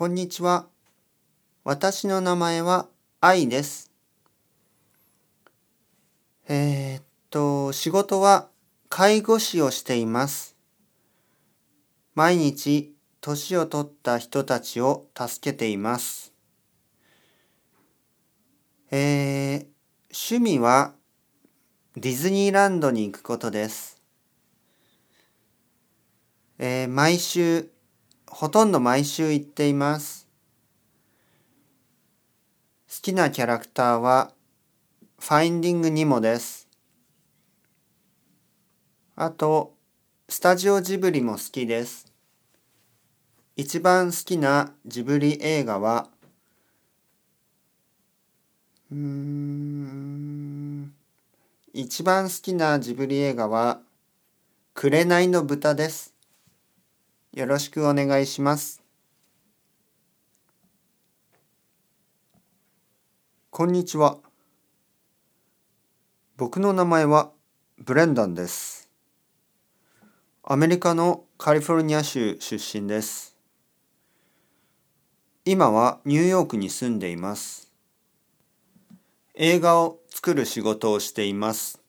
こんにちは。私の名前は愛です。えーっと、仕事は介護士をしています。毎日、年を取った人たちを助けています。えー、趣味はディズニーランドに行くことです。えー毎週、ほとんど毎週行っています。好きなキャラクターはファインディングニモです。あと、スタジオジブリも好きです。一番好きなジブリ映画は、うーん、一番好きなジブリ映画は、紅の豚です。よろしくお願いします。こんにちは。僕の名前はブレンダンです。アメリカのカリフォルニア州出身です。今はニューヨークに住んでいます。映画を作る仕事をしています。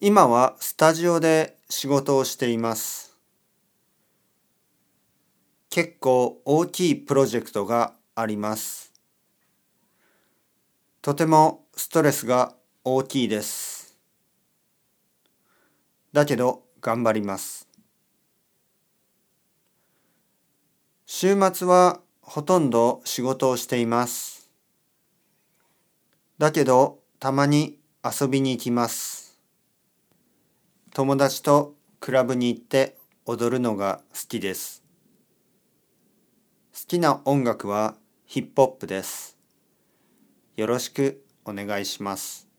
今はスタジオで仕事をしています。結構大きいプロジェクトがあります。とてもストレスが大きいです。だけど頑張ります。週末はほとんど仕事をしています。だけどたまに遊びに行きます。友達とクラブに行って踊るのが好きです。好きな音楽はヒップホップです。よろしくお願いします。